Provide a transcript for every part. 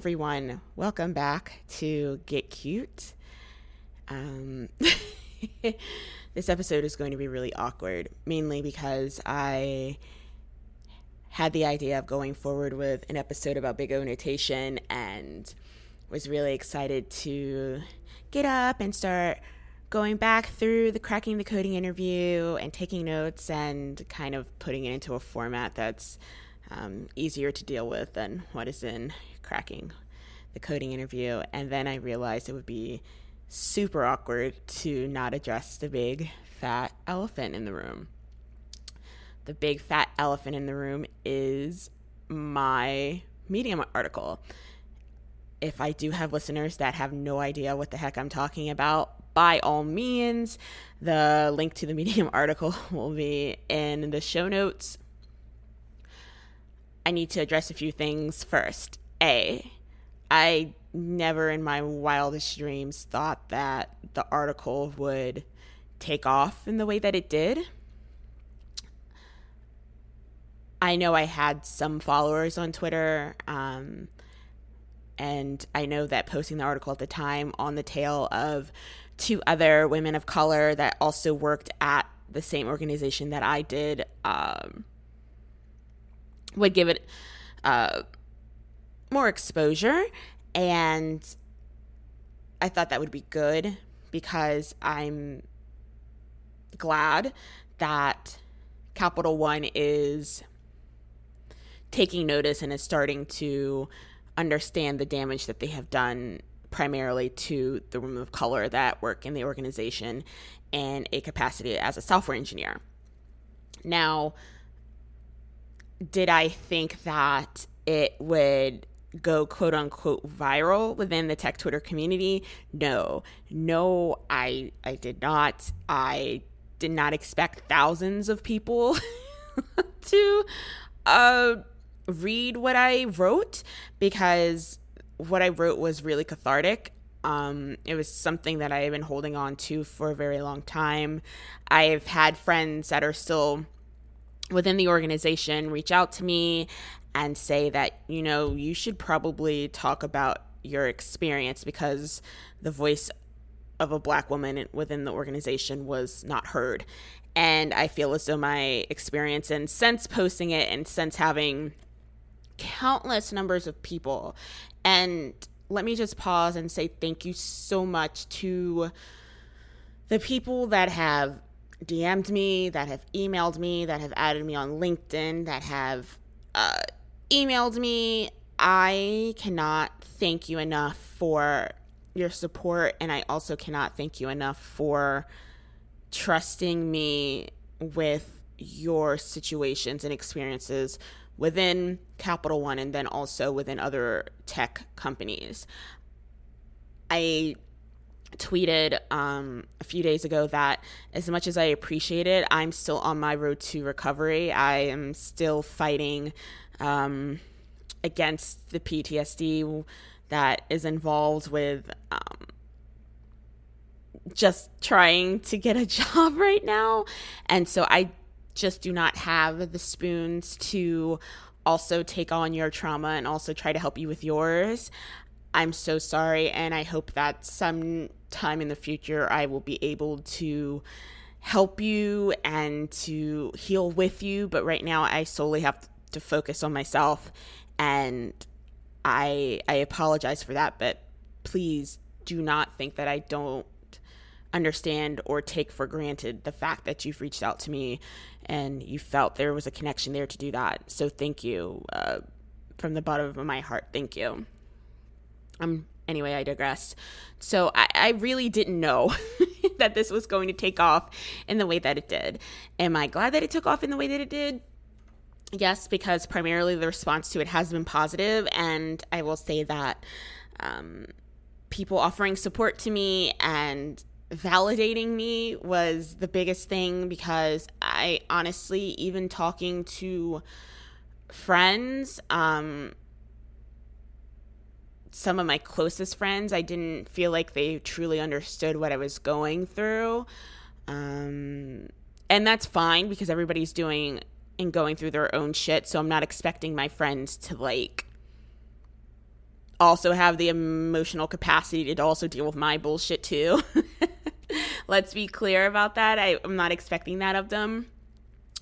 everyone. Welcome back to Git Cute. Um, this episode is going to be really awkward, mainly because I had the idea of going forward with an episode about Big O notation and was really excited to get up and start going back through the cracking the coding interview and taking notes and kind of putting it into a format that's um, easier to deal with than what is in cracking the coding interview. And then I realized it would be super awkward to not address the big fat elephant in the room. The big fat elephant in the room is my Medium article. If I do have listeners that have no idea what the heck I'm talking about, by all means, the link to the Medium article will be in the show notes. I need to address a few things first. A, I never in my wildest dreams thought that the article would take off in the way that it did. I know I had some followers on Twitter, um, and I know that posting the article at the time on the tail of two other women of color that also worked at the same organization that I did um, would give it uh, more exposure. And I thought that would be good because I'm glad that Capital One is taking notice and is starting to understand the damage that they have done primarily to the women of color that work in the organization in a capacity as a software engineer. Now, did I think that it would go quote unquote viral within the tech Twitter community? No. No, I I did not. I did not expect thousands of people to uh read what I wrote because what I wrote was really cathartic. Um, it was something that I have been holding on to for a very long time. I've had friends that are still within the organization reach out to me and say that, you know, you should probably talk about your experience because the voice of a black woman within the organization was not heard. And I feel as though my experience and since posting it and since having countless numbers of people, and let me just pause and say thank you so much to the people that have DM'd me, that have emailed me, that have added me on LinkedIn, that have uh, emailed me. I cannot thank you enough for your support, and I also cannot thank you enough for trusting me with your situations and experiences within Capital One and then also within other tech companies. I tweeted um, a few days ago that as much as I appreciate it, I'm still on my road to recovery. I am still fighting um, against the PTSD that is involved with um, just trying to get a job right now. And so I just do not have the spoons to also take on your trauma and also try to help you with yours. I'm so sorry, and I hope that sometime in the future I will be able to help you and to heal with you. But right now, I solely have to focus on myself, and I I apologize for that. But please do not think that I don't understand or take for granted the fact that you've reached out to me and you felt there was a connection there to do that. So thank you uh, from the bottom of my heart. Thank you. Um, anyway, I digress. So I, I really didn't know that this was going to take off in the way that it did. Am I glad that it took off in the way that it did? Yes, because primarily the response to it has been positive, and I will say that um, people offering support to me and validating me was the biggest thing because I honestly, even talking to friends, um, some of my closest friends, I didn't feel like they truly understood what I was going through. Um, and that's fine because everybody's doing and going through their own shit. So I'm not expecting my friends to like also have the emotional capacity to also deal with my bullshit too. Let's be clear about that. I, I'm not expecting that of them.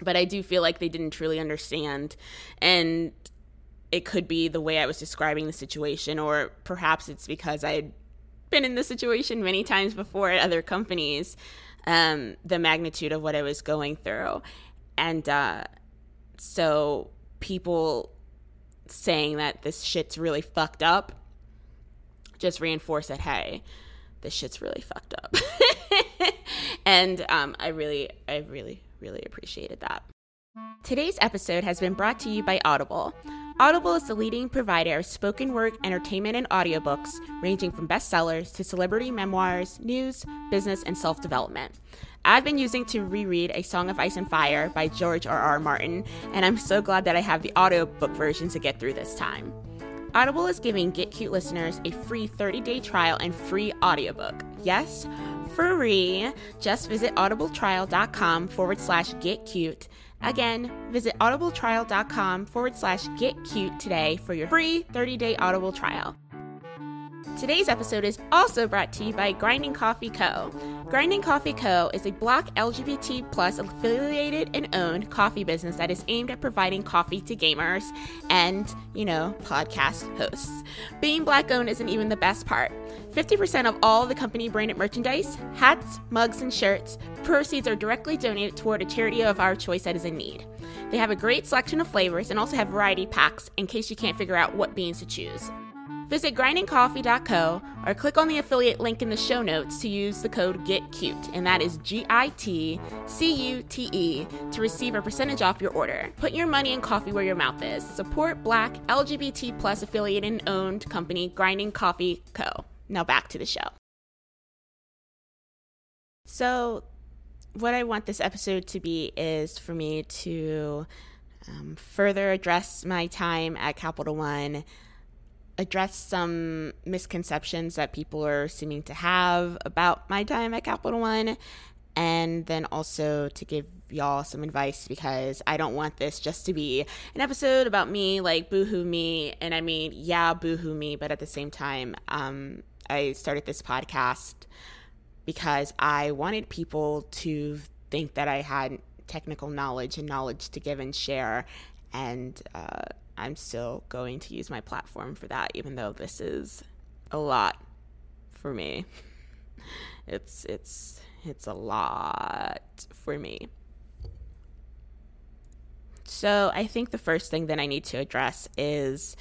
But I do feel like they didn't truly understand. And it could be the way I was describing the situation, or perhaps it's because I'd been in the situation many times before at other companies, um, the magnitude of what I was going through. And uh, so people saying that this shit's really fucked up just reinforce that, hey, this shit's really fucked up. and um, I really, I really, really appreciated that. Today's episode has been brought to you by Audible. Audible is the leading provider of spoken word entertainment and audiobooks, ranging from bestsellers to celebrity memoirs, news, business, and self development. I've been using to reread A Song of Ice and Fire by George R. R. Martin, and I'm so glad that I have the audiobook version to get through this time. Audible is giving Git Cute listeners a free 30 day trial and free audiobook. Yes, free. Just visit audibletrial.com forward slash get cute Again, visit audibletrial.com forward slash get cute today for your free 30 day Audible trial. Today's episode is also brought to you by Grinding Coffee Co. Grinding Coffee Co. is a black LGBT plus affiliated and owned coffee business that is aimed at providing coffee to gamers and, you know, podcast hosts. Being black owned isn't even the best part. 50% of all the company branded merchandise, hats, mugs, and shirts, proceeds are directly donated toward a charity of our choice that is in need. They have a great selection of flavors and also have variety packs in case you can't figure out what beans to choose. Visit grindingcoffee.co or click on the affiliate link in the show notes to use the code GITCUTE, and that is G I T C U T E, to receive a percentage off your order. Put your money and coffee where your mouth is. Support Black, LGBT plus affiliated and owned company Grinding Coffee Co. Now back to the show. So, what I want this episode to be is for me to um, further address my time at Capital One address some misconceptions that people are seeming to have about my time at Capital One, and then also to give y'all some advice because I don't want this just to be an episode about me, like boohoo me. And I mean, yeah, boohoo me, but at the same time, um, I started this podcast because I wanted people to think that I had technical knowledge and knowledge to give and share. And, uh, I'm still going to use my platform for that, even though this is a lot for me. It's it's it's a lot for me. So I think the first thing that I need to address is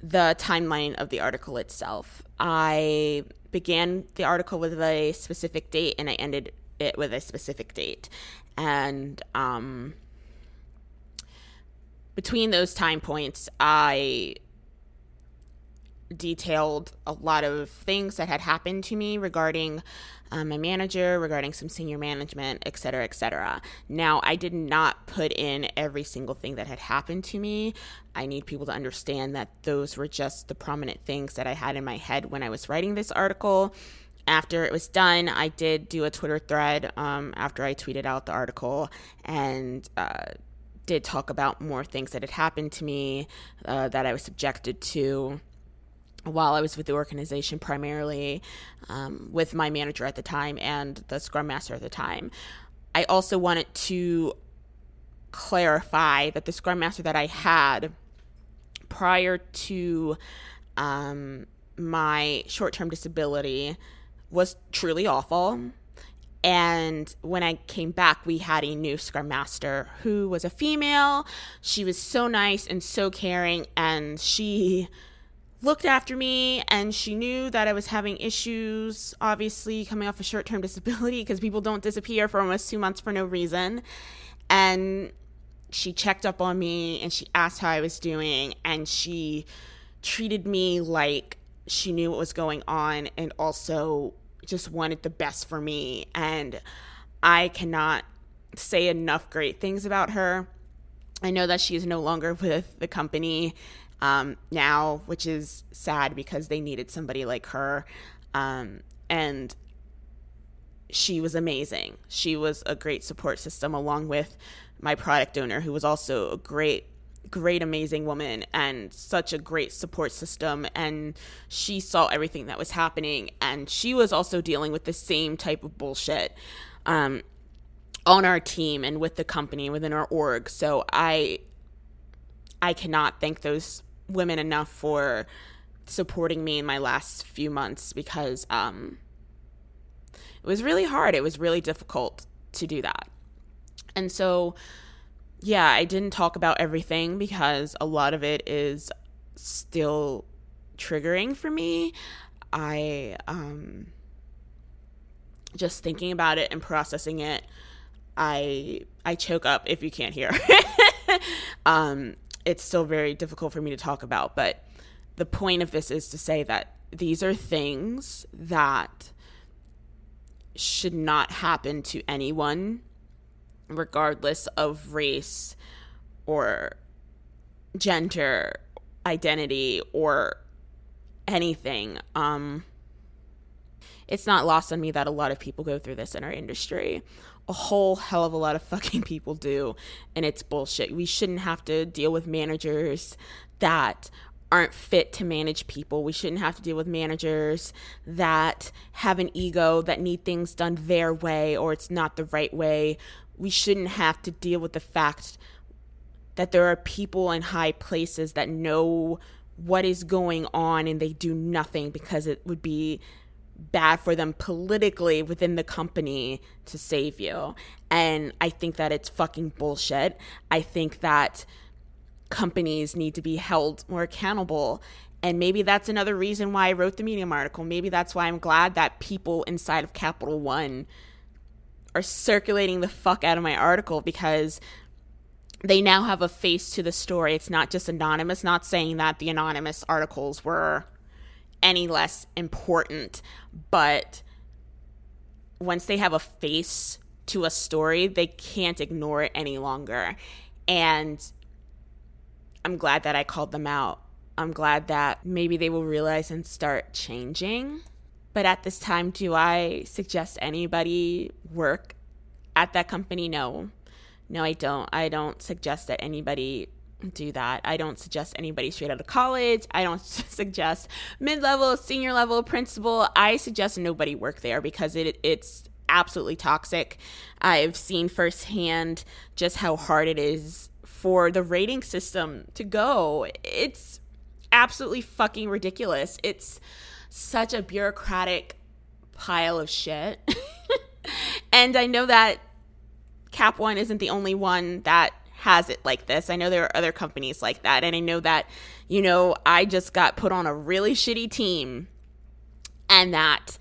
the timeline of the article itself. I began the article with a specific date and I ended it with a specific date. And um, between those time points, I detailed a lot of things that had happened to me regarding um, my manager, regarding some senior management, et cetera, et cetera. Now, I did not put in every single thing that had happened to me. I need people to understand that those were just the prominent things that I had in my head when I was writing this article. After it was done, I did do a Twitter thread um, after I tweeted out the article and uh, did talk about more things that had happened to me uh, that I was subjected to while I was with the organization, primarily um, with my manager at the time and the scrum master at the time. I also wanted to clarify that the scrum master that I had prior to um, my short term disability was truly awful. And when I came back, we had a new Scrum Master who was a female. She was so nice and so caring, and she looked after me and she knew that I was having issues, obviously, coming off a short term disability because people don't disappear for almost two months for no reason. And she checked up on me and she asked how I was doing, and she treated me like she knew what was going on and also just wanted the best for me. And I cannot say enough great things about her. I know that she is no longer with the company um, now, which is sad because they needed somebody like her. Um, and she was amazing. She was a great support system along with my product owner, who was also a great great, amazing woman and such a great support system. And she saw everything that was happening. And she was also dealing with the same type of bullshit um, on our team and with the company within our org. So I, I cannot thank those women enough for supporting me in my last few months because um, it was really hard. It was really difficult to do that. And so, yeah, I didn't talk about everything because a lot of it is still triggering for me. I, um, just thinking about it and processing it, I I choke up if you can't hear. um, it's still very difficult for me to talk about, but the point of this is to say that these are things that should not happen to anyone, regardless of race or gender identity or anything. Um, it's not lost on me that a lot of people go through this in our industry. A whole hell of a lot of fucking people do, and it's bullshit. We shouldn't have to deal with managers that aren't fit to manage people. We shouldn't have to deal with managers that have an ego that need things done their way or it's not the right way. We shouldn't have to deal with the fact that there are people in high places that know what is going on and they do nothing because it would be bad for them politically within the company to save you. And I think that it's fucking bullshit. I think that companies need to be held more accountable. And maybe that's another reason why I wrote the Medium article. Maybe that's why I'm glad that people inside of Capital One are circulating the fuck out of my article because they now have a face to the story. It's not just anonymous, not saying that the anonymous articles were any less important, but once they have a face to a story, they can't ignore it any longer. And I'm glad that I called them out. I'm glad that maybe they will realize and start changing. But at this time, do I suggest anybody work at that company? No. No, I don't. I don't suggest that anybody do that. I don't suggest anybody straight out of college. I don't suggest mid level, senior level, principal. I suggest nobody work there because it it's absolutely toxic. I've seen firsthand just how hard it is for the rating system to go. It's absolutely fucking ridiculous. It's such a bureaucratic pile of shit. and I know that Cap One isn't the only one that has it like this. I know there are other companies like that. And I know that, you know, I just got put on a really shitty team and that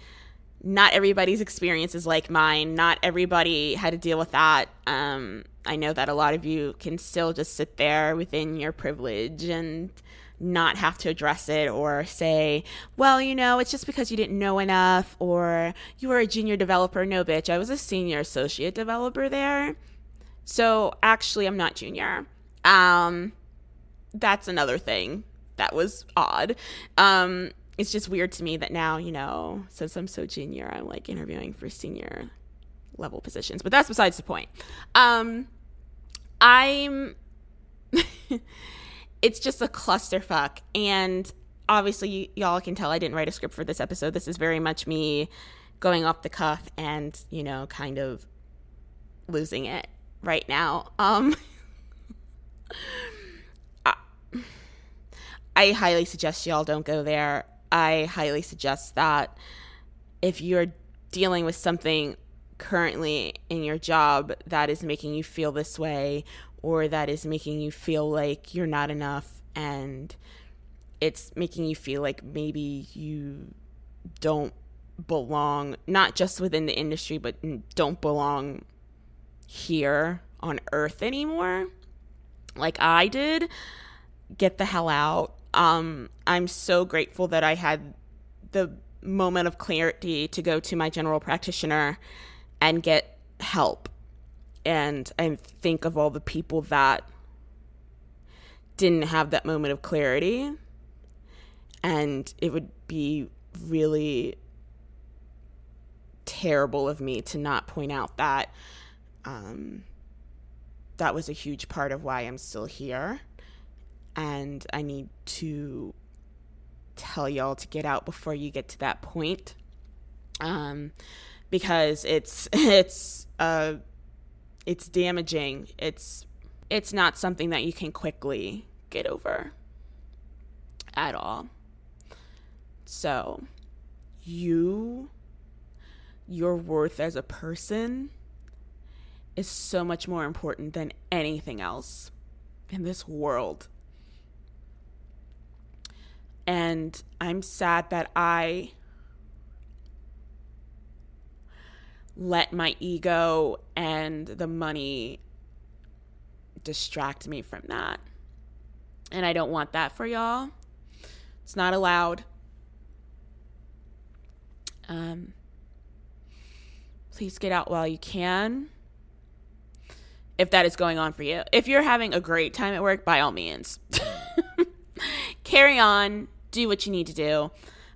not everybody's experience is like mine. Not everybody had to deal with that. Um, I know that a lot of you can still just sit there within your privilege and not have to address it or say, well, you know, it's just because you didn't know enough or you were a junior developer. No, bitch, I was a senior associate developer there. So actually, I'm not junior. Um, that's another thing that was odd. Um, it's just weird to me that now, you know, since I'm so junior, I'm like interviewing for senior level positions, but that's besides the point. Um, I'm it's just a clusterfuck and obviously y- y'all can tell I didn't write a script for this episode. This is very much me going off the cuff and, you know, kind of losing it right now. Um I, I highly suggest y'all don't go there. I highly suggest that if you're dealing with something currently in your job that is making you feel this way or that is making you feel like you're not enough and it's making you feel like maybe you don't belong not just within the industry but don't belong here on earth anymore like I did get the hell out um I'm so grateful that I had the moment of clarity to go to my general practitioner and get help. And I think of all the people that didn't have that moment of clarity. And it would be really terrible of me to not point out that um, that was a huge part of why I'm still here. and I need to tell y'all to get out before you get to that point. Um, because it's it's uh it's damaging. It's it's not something that you can quickly get over at all. So, you your worth as a person is so much more important than anything else in this world. And I'm sad that I let my ego and the money distract me from that. And I don't want that for y'all. It's not allowed. Um, please get out while you can. If that is going on for you. If you're having a great time at work, by all means. Carry on, do what you need to do.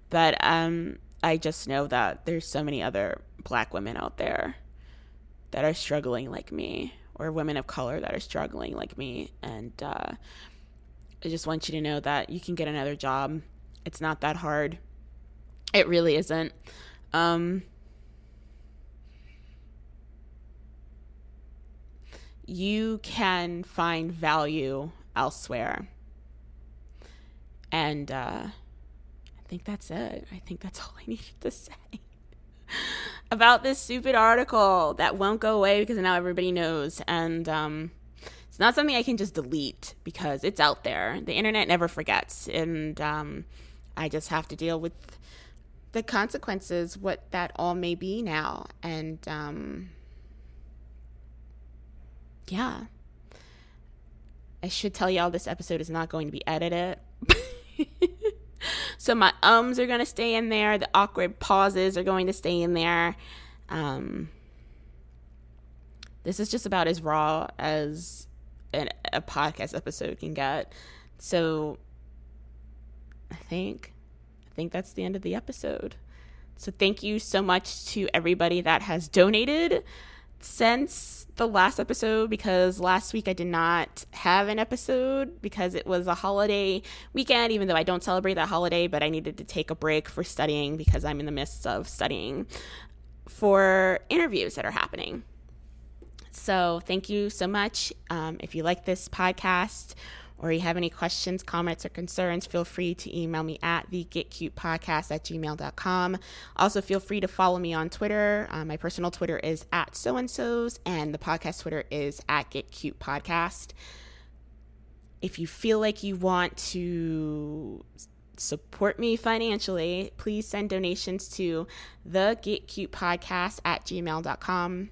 But um, I just know that there's so many other black women out there that are struggling like me, or women of color that are struggling like me. And uh, I just want you to know that you can get another job. It's not that hard. It really isn't. Um, you can find value elsewhere. And uh, I think that's it. I think that's all I needed to say about this stupid article that won't go away because now everybody knows. And um, it's not something I can just delete because it's out there. The internet never forgets. And um, I just have to deal with the consequences, what that all may be now. And um, yeah. I should tell y'all this episode is not going to be edited. so my ums are going to stay in there. The awkward pauses are going to stay in there. Um, this is just about as raw as an, a podcast episode can get. So I think I think that's the end of the episode. So thank you so much to everybody that has donated since the last episode because last week I did not have an episode because it was a holiday weekend, even though I don't celebrate that holiday, but I needed to take a break for studying because I'm in the midst of studying for interviews that are happening. So, thank you so much. Um, if you like this podcast or you have any questions, comments, or concerns, feel free to email me at the Git Cute Podcast at gmail.com. Also, feel free to follow me on Twitter. Um, my personal Twitter is at so and so's, and the podcast Twitter is at Git Cute Podcast. If you feel like you want to support me financially, please send donations to the Git Cute Podcast at gmail.com.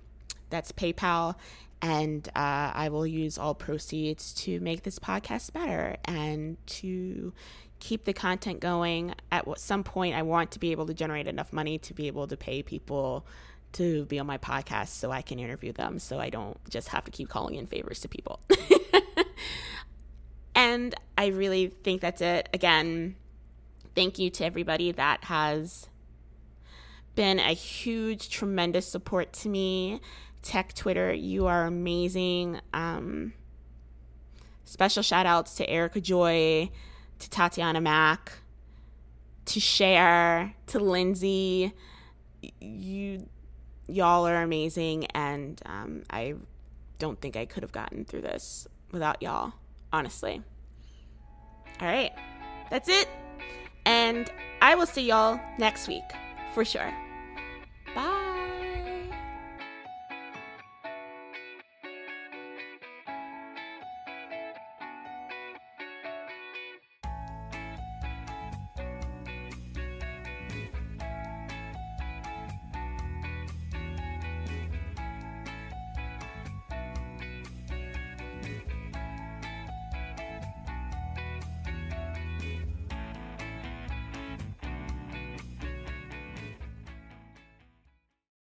That's PayPal and uh, I will use all proceeds to make this podcast better and to keep the content going. At some point, I want to be able to generate enough money to be able to pay people to be on my podcast so I can interview them so I don't just have to keep calling in favors to people. and I really think that's it. Again, thank you to everybody that has been a huge, tremendous support to me Tech Twitter, you are amazing. Um, special shout outs to Erica Joy, to Tatiana Mack, to Share, to Lindsay. You, y'all are amazing, and um, I don't think I could have gotten through this without y'all, honestly. All right, that's it. And I will see y'all next week for sure.